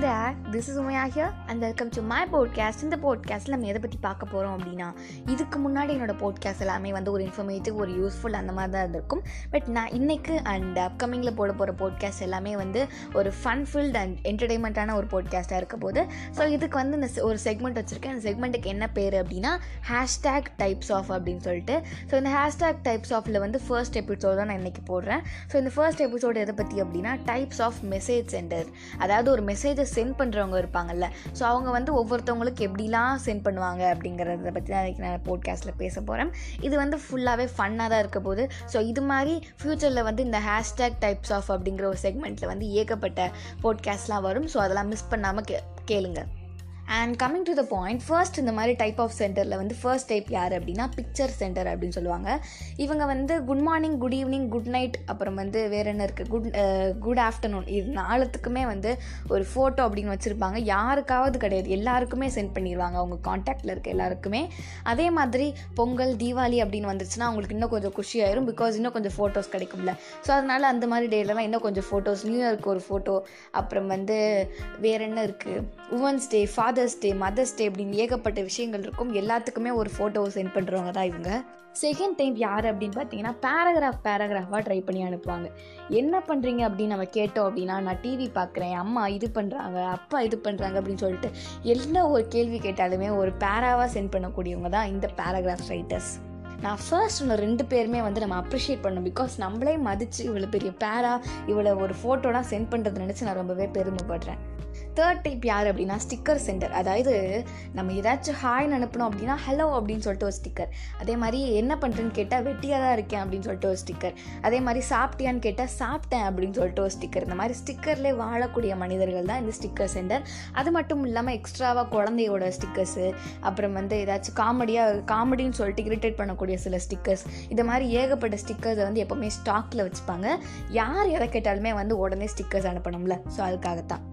there, this is Umaya here and welcome to my podcast. இந்த பாட்காஸ்ட்டில் நம்ம எதை பற்றி பார்க்க போகிறோம் அப்படின்னா இதுக்கு முன்னாடி என்னோட போட்காஸ்ட் எல்லாமே வந்து ஒரு இன்ஃபர்மேட்டிவ் ஒரு யூஸ்ஃபுல் அந்த மாதிரி தான் இருந்திருக்கும். பட் நான் இன்னைக்கு அண்ட் அப்கமிங்கில் போட போகிற போட்காஸ்ட் எல்லாமே வந்து ஒரு ஃபன் ஃபில்ட் அண்ட் என்டர்டைன்மெண்ட்டான ஒரு போட்காஸ்ட்டாக இருக்க போது ஸோ இதுக்கு வந்து இந்த ஒரு செக்மெண்ட் வச்சுருக்கேன். அந்த செக்மெண்ட்டுக்கு என்ன பேர் அப்படின்னா ஹேஷ்டேக் டைப்ஸ் ஆஃப் அப்படின்னு சொல்லிட்டு. ஸோ இந்த ஹேஷ்டேக் டைப்ஸ் ஆஃபில் வந்து ஃபர்ஸ்ட் எபிசோட் தான் நான் இன்னைக்கு போடுறேன். ஸோ இந்த ஃபர்ஸ்ட் எபிசோடு எதை பற்றி அப்படின்னா டைப்ஸ் ஆஃப் மெசேஜ் சென்டர் அதாவது ஒரு மெசேஜஸ் சென்ட் பண்ணுறவங்க இருப்பாங்கல்ல. ஸோ அவங்க வந்து ஒவ்வொருத்தவங்களுக்கு எப்படிலாம் சென்ட் பண்ணுவாங்க அப்படிங்கிறத பற்றி தான் இன்றைக்கி நான் போட்காஸ்ட்டில் பேச போகிறேன் இது வந்து ஃபுல்லாகவே ஃபன்னாக தான் இருக்க போது ஸோ இது மாதிரி ஃப்யூச்சரில் வந்து இந்த ஹேஷ்டேக் டைப்ஸ் ஆஃப் அப்படிங்கிற ஒரு செக்மெண்ட்டில் வந்து ஏகப்பட்ட போட்காஸ்ட்லாம் வரும். ஸோ அதெல்லாம் மிஸ் பண்ணாமல் கே கேளுங்கள் and coming to the point first இந்த மாதிரி டைப் ஆஃப் சென்டரில் வந்து ஃபர்ஸ்ட் டைப் யார் அப்படின்னா பிக்சர் சென்டர் அப்படின்னு சொல்லுவாங்க. இவங்க வந்து good morning good evening good night அப்புறம் வந்து வேற என்ன இருக்குது குட் குட் ஆஃப்டர்நூன் இது நாலத்துக்குமே வந்து ஒரு ஃபோட்டோ அப்படின்னு வச்சுருப்பாங்க. யாருக்காவது கிடையாது. எல்லாருக்குமே சென்ட் பண்ணிடுவாங்க அவங்க காண்டாக்டில் இருக்க எல்லாருக்குமே. அதே மாதிரி பொங்கல் தீபாவளி அப்படின்னு வந்துருச்சுன்னா அவங்களுக்கு இன்னும் கொஞ்சம் குஷியாயிரும் பிகாஸ் இன்னும் கொஞ்சம் ஃபோட்டோஸ் கிடைக்கும்ல. ஸோ அதனால் அந்த மாதிரி டேலலாம் இன்னும் கொஞ்சம் ஃபோட்டோஸ் நியூ இயர்க்கு ஒரு ஃபோட்டோ அப்புறம் வந்து வேற என்ன இருக்குது women's day father's day mother's day அப்படின்னு ஏகப்பட்ட விஷயங்கள் இருக்கும். எல்லாத்துக்குமே ஒரு ஃபோட்டோ சென்ட் பண்ணுறவங்க தான் இவங்க. செகண்ட் டைம் யார் அப்படின்னு பார்த்தீங்கன்னா பேராகிராஃப் பேராகிராஃபாக ட்ரை பண்ணி அனுப்புவாங்க. என்ன பண்ணுறீங்க அப்படின்னு நம்ம கேட்டோம் அப்படின்னா நான் டிவி பார்க்குறேன் அம்மா இது பண்ணுறாங்க அப்பா இது பண்ணுறாங்க அப்படின்னு சொல்லிட்டு என்ன ஒரு கேள்வி கேட்டாலுமே ஒரு பேராவாக சென்ட் பண்ணக்கூடியவங்க தான் இந்த பேராகிராஃப் ரைட்டர்ஸ் நான் ஃபர்ஸ்ட் ஒன்று ரெண்டு பேருமே வந்து நம்ம அப்ரிஷியேட் பண்ணோம் பிகாஸ் நம்மளே மதித்து இவ்வளோ பெரிய பேரா இவ்வளோ ஒரு ஃபோட்டோலாம் சென்ட் பண்ணுறது நினச்சி நான் ரொம்பவே பெருமைப்படுறேன். தேர்ட் டைப் யார் அப்படின்னா ஸ்டிக்கர் சென்டர் அதாவது நம்ம ஏதாச்சும் ஹாய்னு அனுப்பணும் அப்படின்னா ஹலோ அப்படின்னு சொல்லிட்டு ஒரு ஸ்டிக்கர் அதே மாதிரி என்ன பண்ணுறேன்னு கேட்டால் வெட்டியாக தான் இருக்கேன் அப்படின்னு சொல்லிட்டு ஒரு ஸ்டிக்கர் அதே மாதிரி சாப்பிட்டியான்னு கேட்டால் சாப்பிட்டேன் அப்படின்னு சொல்லிட்டு ஒரு ஸ்டிக்கர் இந்த மாதிரி ஸ்டிக்கர்லேயே வாழக்கூடிய மனிதர்கள் தான் இந்த ஸ்டிக்கர் சென்டர் அது மட்டும் இல்லாமல் எக்ஸ்ட்ராவாக குழந்தையோட ஸ்டிக்கர்ஸு அப்புறம் வந்து ஏதாச்சும் காமெடியாக காமெடின்னு சொல்லிட்டு இரிட்டேட் பண்ணக்கூடிய சில ஸ்டிக்கர்ஸ் இந்த மாதிரி ஏகப்பட்ட ஸ்டிக்கர்ஸை வந்து எப்போவுமே ஸ்டாக்கில் வச்சுப்பாங்க. யார் எதை கேட்டாலுமே வந்து உடனே ஸ்டிக்கர்ஸ் அனுப்பணும்ல. ஸோ அதுக்காகத்தான்.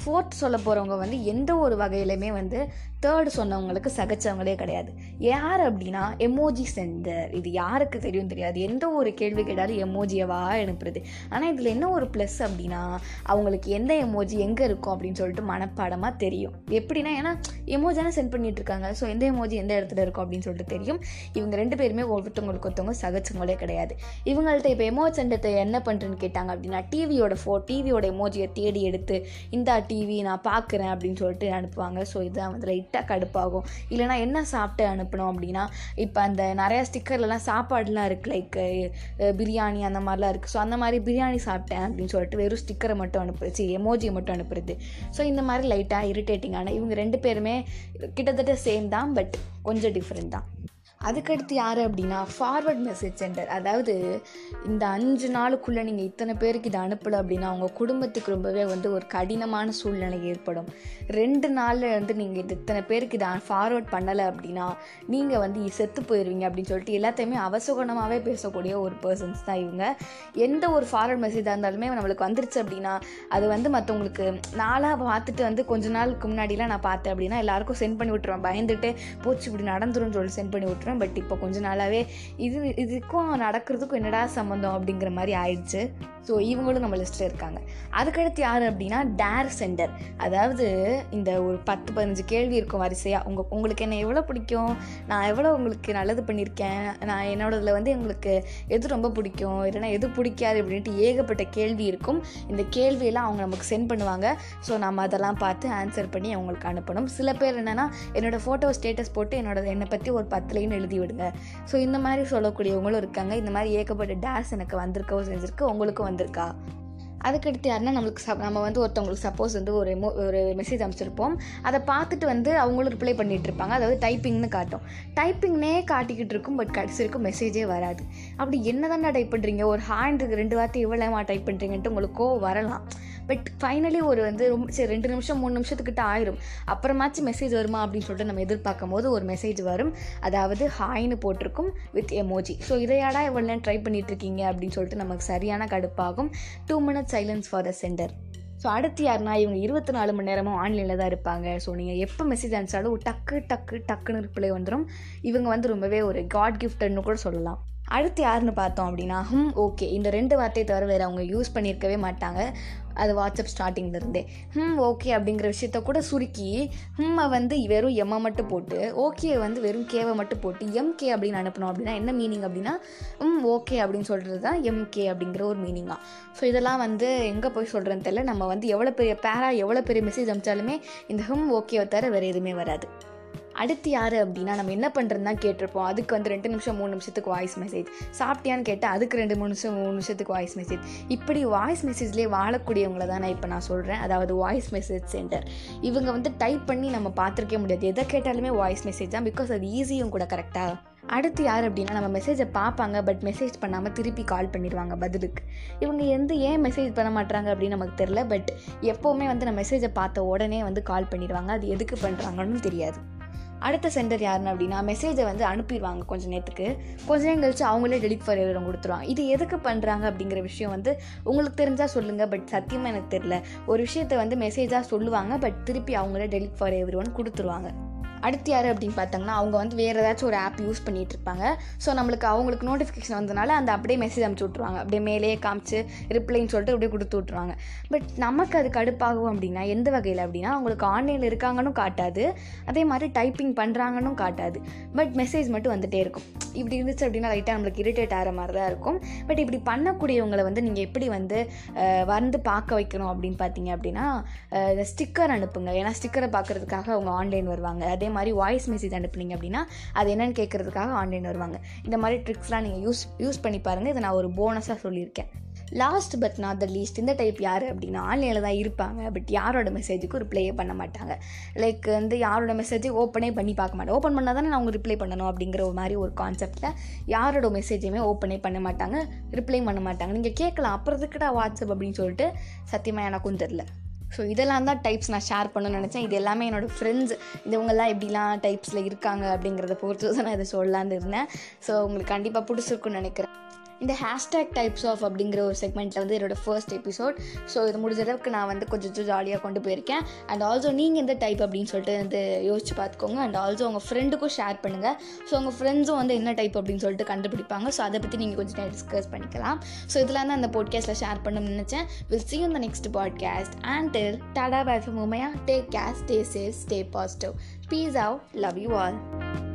ஃபோர்த் சொல்ல போகிறவங்க வந்து எந்த ஒரு வகையிலுமே வந்து தேர்டு சொன்னவங்களுக்கு சகச்சவங்களே கிடையாது. யார் அப்படின்னா எமோஜி சென்டர் இது யாருக்கு தெரியும் தெரியாது. எந்த ஒரு கேள்வி கேட்டாலும் எமோஜியவா அனுப்புறது. ஆனால் இதில் என்ன ஒரு ப்ளஸ் அப்படின்னா அவங்களுக்கு எந்த எமோஜி எங்கே இருக்கும் அப்படின்னு சொல்லிட்டு மனப்பாடமாக தெரியும். எப்படின்னா ஏன்னா எமோஜான சென்ட் பண்ணிட்டு இருக்காங்க. ஸோ எந்த எமோஜி எந்த இடத்துல இருக்கும் அப்படின்னு சொல்லிட்டு தெரியும். இவங்க ரெண்டு பேருமே ஒருத்தவங்களுக்கு ஒருத்தவங்க சகச்சவங்களே கிடையாது. இவங்கள்ட்ட இப்போ எமோஜ் சென்டத்தை என்ன பண்ணுறேன்னு கேட்டாங்க அப்படின்னா டிவியோட ஃபோ டிவியோட எமோஜியை தேடி எடுத்து இந்த டிவி நான் பார்க்குறேன் அப்படின்னு சொல்லிட்டு அனுப்புவாங்க. ஸோ இதுதான் வந்து லைட்டாக கடுப்பாகும். இல்லைனா என்ன சாப்பிட்டு அனுப்பணும் அப்படின்னா இப்போ அந்த நிறையா ஸ்டிக்கர்லலாம் சாப்பாடுலாம் இருக்குது லைக் பிரியாணி அந்த மாதிரிலாம் இருக்குது ஸோ அந்த மாதிரி பிரியாணி சாப்பிட்டேன் அப்படின்னு சொல்லிட்டு வெறும் ஸ்டிக்கரை மட்டும் அனுப்புறது எமோஜியை மட்டும் அனுப்புறது. ஸோ இந்த மாதிரி லைட்டாக இரிட்டேட்டிங்கான இவங்க ரெண்டு பேருமே கிட்டத்தட்ட சேம் தான் பட் கொஞ்சம் டிஃப்ரெண்ட் தான். அதுக்கடுத்து யார் அப்படின்னா ஃபார்வர்ட் மெசேஜ் சென்டர் அதாவது இந்த அஞ்சு நாளுக்குள்ளே நீங்கள் இத்தனை பேருக்கு இதை அனுப்பலை அப்படின்னா உங்கள் குடும்பத்துக்கு ரொம்பவே வந்து ஒரு கடினமான சூழ்நிலை ஏற்படும். ரெண்டு நாளில் வந்து நீங்கள் இது இத்தனை பேருக்கு இதை ஃபார்வர்ட் பண்ணலை அப்படின்னா நீங்கள் வந்து செத்து போயிடுவீங்க அப்படின்னு சொல்லிட்டு எல்லாத்தையுமே அவசகுணமாகவே பேசக்கூடிய ஒரு பர்சன்ஸ் தான் இவங்க. எந்த ஒரு ஃபார்வர்ட் மெசேஜாக இருந்தாலுமே நம்மளுக்கு வந்துருச்சு அப்படின்னா அது வந்து மற்றவங்களுக்கு நாளாக பார்த்துட்டு வந்து கொஞ்ச நாளுக்கு முன்னாடிலாம் நான் பார்த்தேன் அப்படின்னா எல்லாருக்கும் சென்ட் பண்ணி விட்டுருவேன். பயந்துட்டு போச்சு இப்படி நடந்துரும்னு சொல்லி சென்ட் பண்ணி விட்டுருவேன். பட் இப்போ கொஞ்ச நாளாகவே இது இதுக்கும் நடக்கிறதுக்கும் என்னடா சம்மந்தம் அப்படிங்கிற மாதிரி ஆயிடுச்சு. ஸோ இவங்களும் நம்ம லிஸ்ட்டில் இருக்காங்க. அதுக்கடுத்து யார் அப்படின்னா டேர் சென்டர் அதாவது இந்த ஒரு பத்து பதினஞ்சு கேள்வி இருக்கும் வரிசையாக உங்கள் உங்களுக்கு என்ன எவ்வளோ பிடிக்கும்? நான் எவ்வளோ உங்களுக்கு நல்லது பண்ணியிருக்கேன்? நான் என்னோடதில் வந்து உங்களுக்கு எது ரொம்ப பிடிக்கும்? இல்லைன்னா எது பிடிக்காது அப்படின்ட்டு ஏகப்பட்ட கேள்வி இருக்கும். இந்த கேள்வியெல்லாம் அவங்க நமக்கு சென்ட் பண்ணுவாங்க. ஸோ நம்ம அதெல்லாம் பார்த்து ஆன்சர் பண்ணி அவங்களுக்கு அனுப்பணும். சில பேர் என்னென்னா என்னோடய ஃபோட்டோ ஸ்டேட்டஸ் போட்டு என்னோட என்னை பற்றி ஒரு பத்து லைன் எழுதி விடுங்க ஸோ இந்த மாதிரி சொல்லக்கூடியவங்களும் இருக்காங்க. இந்த மாதிரி ஏகப்பட்ட டேஸ் எனக்கு வந்திருக்கவும் செஞ்சுருக்கு உங்களுக்கும் வந்திருக்கா? அதுக்கடுத்து யாருன்னா நம்மளுக்கு சப் நம்ம வந்து ஒருத்தவங்களுக்கு சப்போஸ் வந்து ஒரு எமோ ஒரு மெசேஜ் அனுப்பிச்சிருப்போம். அதை பார்த்துட்டு வந்து அவங்களும் ரிப்ளை பண்ணிட்டு இருப்பாங்க. அதாவது டைப்பிங்னு காட்டும். டைப்பிங்னே காட்டிக்கிட்டு இருக்கும் பட் கடைசி வரைக்கும் மெசேஜே வராது. அப்படி என்ன தானே டைப் பண்ணுறீங்க ஒரு ஹேண்டுக்கு ரெண்டு வார்த்தை இவ்வளோமா டைப் பண்ணுறீங்கன்ட்டு உங்களுக்கு கோவம் வரலாம். பட் ஃபைனலி ஒரு வந்து ரொம்ப சரி ரெண்டு நிமிஷம் மூணு நிமிஷத்துக்கிட்ட ஆயிரும். அப்புறமாச்சும் மெசேஜ் வருமா அப்படின்னு சொல்லிட்டு நம்ம எதிர்பார்க்கும் போது ஒரு மெசேஜ் வரும். அதாவது ஹாய்னு போட்டிருக்கும் வித் எமோஜி ஸோ இதையாடா இவ்வளோ நேரம் ட்ரை பண்ணிட்டு இருக்கீங்க அப்படின்னு சொல்லிட்டு நமக்கு சரியான கடுப்பாகும். Two minutes silence for the centre so அடுத்து யாருன்னா இவங்க இருபத்தி நாலு மணி நேரமும் ஆன்லைனில் தான் இருப்பாங்க. ஸோ நீங்கள் எப்போ மெசேஜ் அனுப்பிச்சாலும் டக்கு டக்கு டக்குன்னு ரிப்ளை வந்துடும் இவங்க வந்து ரொம்பவே ஒரு காட் கிஃப்ட்னு கூட சொல்லலாம். அடுத்து யாருன்னு பார்த்தோம் அப்படின்னா ஹம் ஓகே இந்த ரெண்டு வார்த்தையை தவிர வேறு அவங்க யூஸ் பண்ணியிருக்கவே மாட்டாங்க. அது வாட்ஸ்அப் ஸ்டார்டிங்லேருந்தே ஹம் ஓகே அப்படிங்கிற விஷயத்த கூட சுருக்கி ஹம்மை வந்து வெறும் எம்மை மட்டும் போட்டு ஓகே வந்து வெறும் கேவை மட்டும் போட்டு எம்கே அப்படின்னு அனுப்பணும் அப்படின்னா என்ன மீனிங் அப்படின்னா ம் ஓகே அப்படின்னு சொல்கிறது தான் எம்கே அப்படிங்கிற ஒரு மீனிங்காக ஸோ இதெல்லாம் வந்து எங்கே போய் சொல்கிறேன்னு தெரியல. நம்ம வந்து எவ்வளோ பெரிய பேரா எவ்வளோ பெரிய மெசேஜ் அனுப்பிச்சாலுமே இந்த ஹம் ஓகேவை தவிர வேறு எதுவுமே வராது. அடுத்து யார் அப்படின்னா நம்ம என்ன பண்ணுறதுனா கேட்டிருப்போம். அதுக்கு வந்து ரெண்டு நிமிஷம் மூணு நிமிஷத்துக்கு வாய்ஸ் மெசேஜ் சாப்பிட்டியான்னு கேட்டால் அதுக்கு ரெண்டு மூணு நிமிஷம் மூணு நிமிஷத்துக்கு வாய்ஸ் மெசேஜ் இப்படி வாய்ஸ் மெசேஜ்லேயே வாழக்கூடியவங்கள தான் நான் இப்போ நான் சொல்கிறேன் அதாவது வாய்ஸ் மெசேஜ் சென்டர் இவங்க வந்து டைப் பண்ணி நம்ம பார்த்துருக்கே முடியாது. எதை கேட்டாலுமே வாய்ஸ் மெசேஜ் தான். பிகாஸ் அது ஈஸியும் கூட கரெக்டாக அடுத்து யார் அப்படின்னா நம்ம மெசேஜை பார்ப்பாங்க. பட் மெசேஜ் பண்ணாமல் திருப்பி கால் பண்ணிடுவாங்க பதிலுக்கு. இவங்க எந்த ஏன் மெசேஜ் பண்ண மாட்டாங்க அப்படின்னு நமக்கு தெரில பட் எப்போவுமே வந்து நம்ம மெசேஜை பார்த்த உடனே வந்து கால் பண்ணிடுவாங்க. அது எதுக்கு பண்ணுறாங்கன்னு தெரியாது. அடுத்த சென்டர் யாருன்னு அப்படின்னா மெசேஜை வந்து அனுப்பிடுவாங்க கொஞ்சம் நேரத்துக்கு. கொஞ்ச நேரம் கழிச்சு அவங்களே டெலிட் ஃபார் எவரும் கொடுத்துருவாங்க. இது எதுக்கு பண்ணுறாங்க அப்படிங்கிற விஷயம் வந்து உங்களுக்கு தெரிஞ்சால் சொல்லுங்கள் பட் சத்தியமாக எனக்கு தெரில ஒரு விஷயத்தை வந்து மெசேஜாக சொல்லுவாங்க பட் திருப்பி அவங்களே டெலிட் ஃபார் எவ்ரி ஒன் கொடுத்துருவாங்க. அடுத்து யார் அப்படின்னு பார்த்தாங்கன்னா அவங்க வந்து வேறு ஏதாச்சும் ஒரு ஆப் யூஸ் பண்ணிகிட்டு இருப்பாங்க. ஸோ நம்மளுக்கு அவங்களுக்கு நோட்டிஃபிகேஷன் வந்தனால அந்த அப்படியே மெசேஜ் அனுப்பிச்சி விட்ருவாங்க அப்படியே மேலேயே காமிச்சு ரிப்ளைன்னு சொல்லிட்டு அப்படியே கொடுத்து விட்ருவாங்க பட் நமக்கு அது கடுப்பாகும் அப்படின்னா எந்த வகையில் அப்படின்னா அவங்களுக்கு ஆன்லைனில் இருக்காங்கன்னு காட்டாது. அதே மாதிரி டைப்பிங் பண்ணுறாங்கன்னு காட்டாது. பட் மெசேஜ் மட்டும் வந்துகிட்டே இருக்கும். இப்படி இருந்துச்சு அப்படின்னா லைட்டாக நம்மளுக்கு இரிட்டேட் ஆகிற மாதிரி தான் இருக்கும். பட் இப்படி பண்ணக்கூடியவங்களை வந்து நீங்கள் எப்படி வந்து வந்து பார்க்க வைக்கணும் அப்படின்னு பார்த்தீங்க அப்படின்னா ஸ்டிக்கர் அனுப்புங்க. ஏன்னா ஸ்டிக்கரை பார்க்குறதுக்காக அவங்க ஆன்லைன் வருவாங்க. அதே மாதிரி வாய்ஸ் மெசேஜ் அனுப்புனீங்க அப்படின்னா அது என்னென்னு கேட்குறதுக்காக ஆன்லைன் வருவாங்க. இந்த மாதிரி ட்ரிக்ஸ்லாம் நீங்கள் யூஸ் யூஸ் பண்ணி பாருங்கள் இதை நான் ஒரு போனஸாக சொல்லியிருக்கேன். Last but not the least இந்த டைப் யார் அப்படின்னா ஆன்லைனில் தான் இருப்பாங்க. பட் யாரோட மெசேஜுக்கும் ரிப்ளையே பண்ண மாட்டாங்க. லைக் வந்து யாரோட மெசேஜை ஓப்பனே பண்ணி பார்க்க மாட்டேன் ஓப்பன் பண்ணால் தானே நான் அவங்க ரிப்ளை பண்ணணும் அப்படிங்கிற ஒரு மாதிரி ஒரு கான்செப்டில் யாரோட மெசேஜையுமே ஓப்பனே பண்ண மாட்டாங்க. ரிப்ளை பண்ண மாட்டாங்க. நீங்கள் கேட்கலாம். அப்புறம் வாட்ஸ்அப் அப்படின்னு சொல்லிட்டு சத்தியமாக எனக்கும் தெரில ஸோ இதெல்லாம் தான் டைப்ஸ் நான் ஷேர் பண்ணணும்னு நினச்சேன். இது எல்லாமே என்னோடய ஃப்ரெண்ட்ஸ் இவங்கெல்லாம் எப்படிலாம் டைப்ஸில் இருக்காங்க அப்படிங்கிறத பொறுத்து தான் நான் இதை சொல்லலான்னு இருந்தேன். ஸோ உங்களுக்கு கண்டிப்பாக பிடிச்சிருக்குன்னு நினைக்கிறேன். இந்த ஹேஷ்டேக் டைப்ஸ் ஆஃப் அப்படிங்கிற ஒரு செக்மெண்ட்டில் வந்து என்னோட ஃபர்ஸ்ட் எபிசோட் ஸோ இது முடிஞ்ச அளவுக்கு நான் வந்து கொஞ்சம் ஜாலியாக கொண்டு போயிருக்கேன். அண்ட் ஆல்சோ நீங்கள் எந்த டைப் அப்படின்னு சொல்லிட்டு வந்து யோசிச்சு பார்த்துக்கோங்க அண்ட் ஆல்சோ உங்கள் ஃப்ரெண்டுக்கும் ஷேர் பண்ணுங்கள் ஸோ உங்கள் ஃப்ரெண்ட்ஸும் வந்து என்ன டைப் அப்படின்னு சொல்லிட்டு கண்டுபிடிப்பாங்க. ஸோ அதை பற்றி நீங்கள் கொஞ்சம் நேரம் டிஸ்கஸ் பண்ணிக்கலாம். ஸோ இதெல்லாம் தான் அந்த பாட்காஸ்ட்டில் ஷேர் பண்ணணும்னு நினச்சேன். வில் சி இந்த next podcast and till tata bye for Umaiya take care stay safe stay positive peace out love you all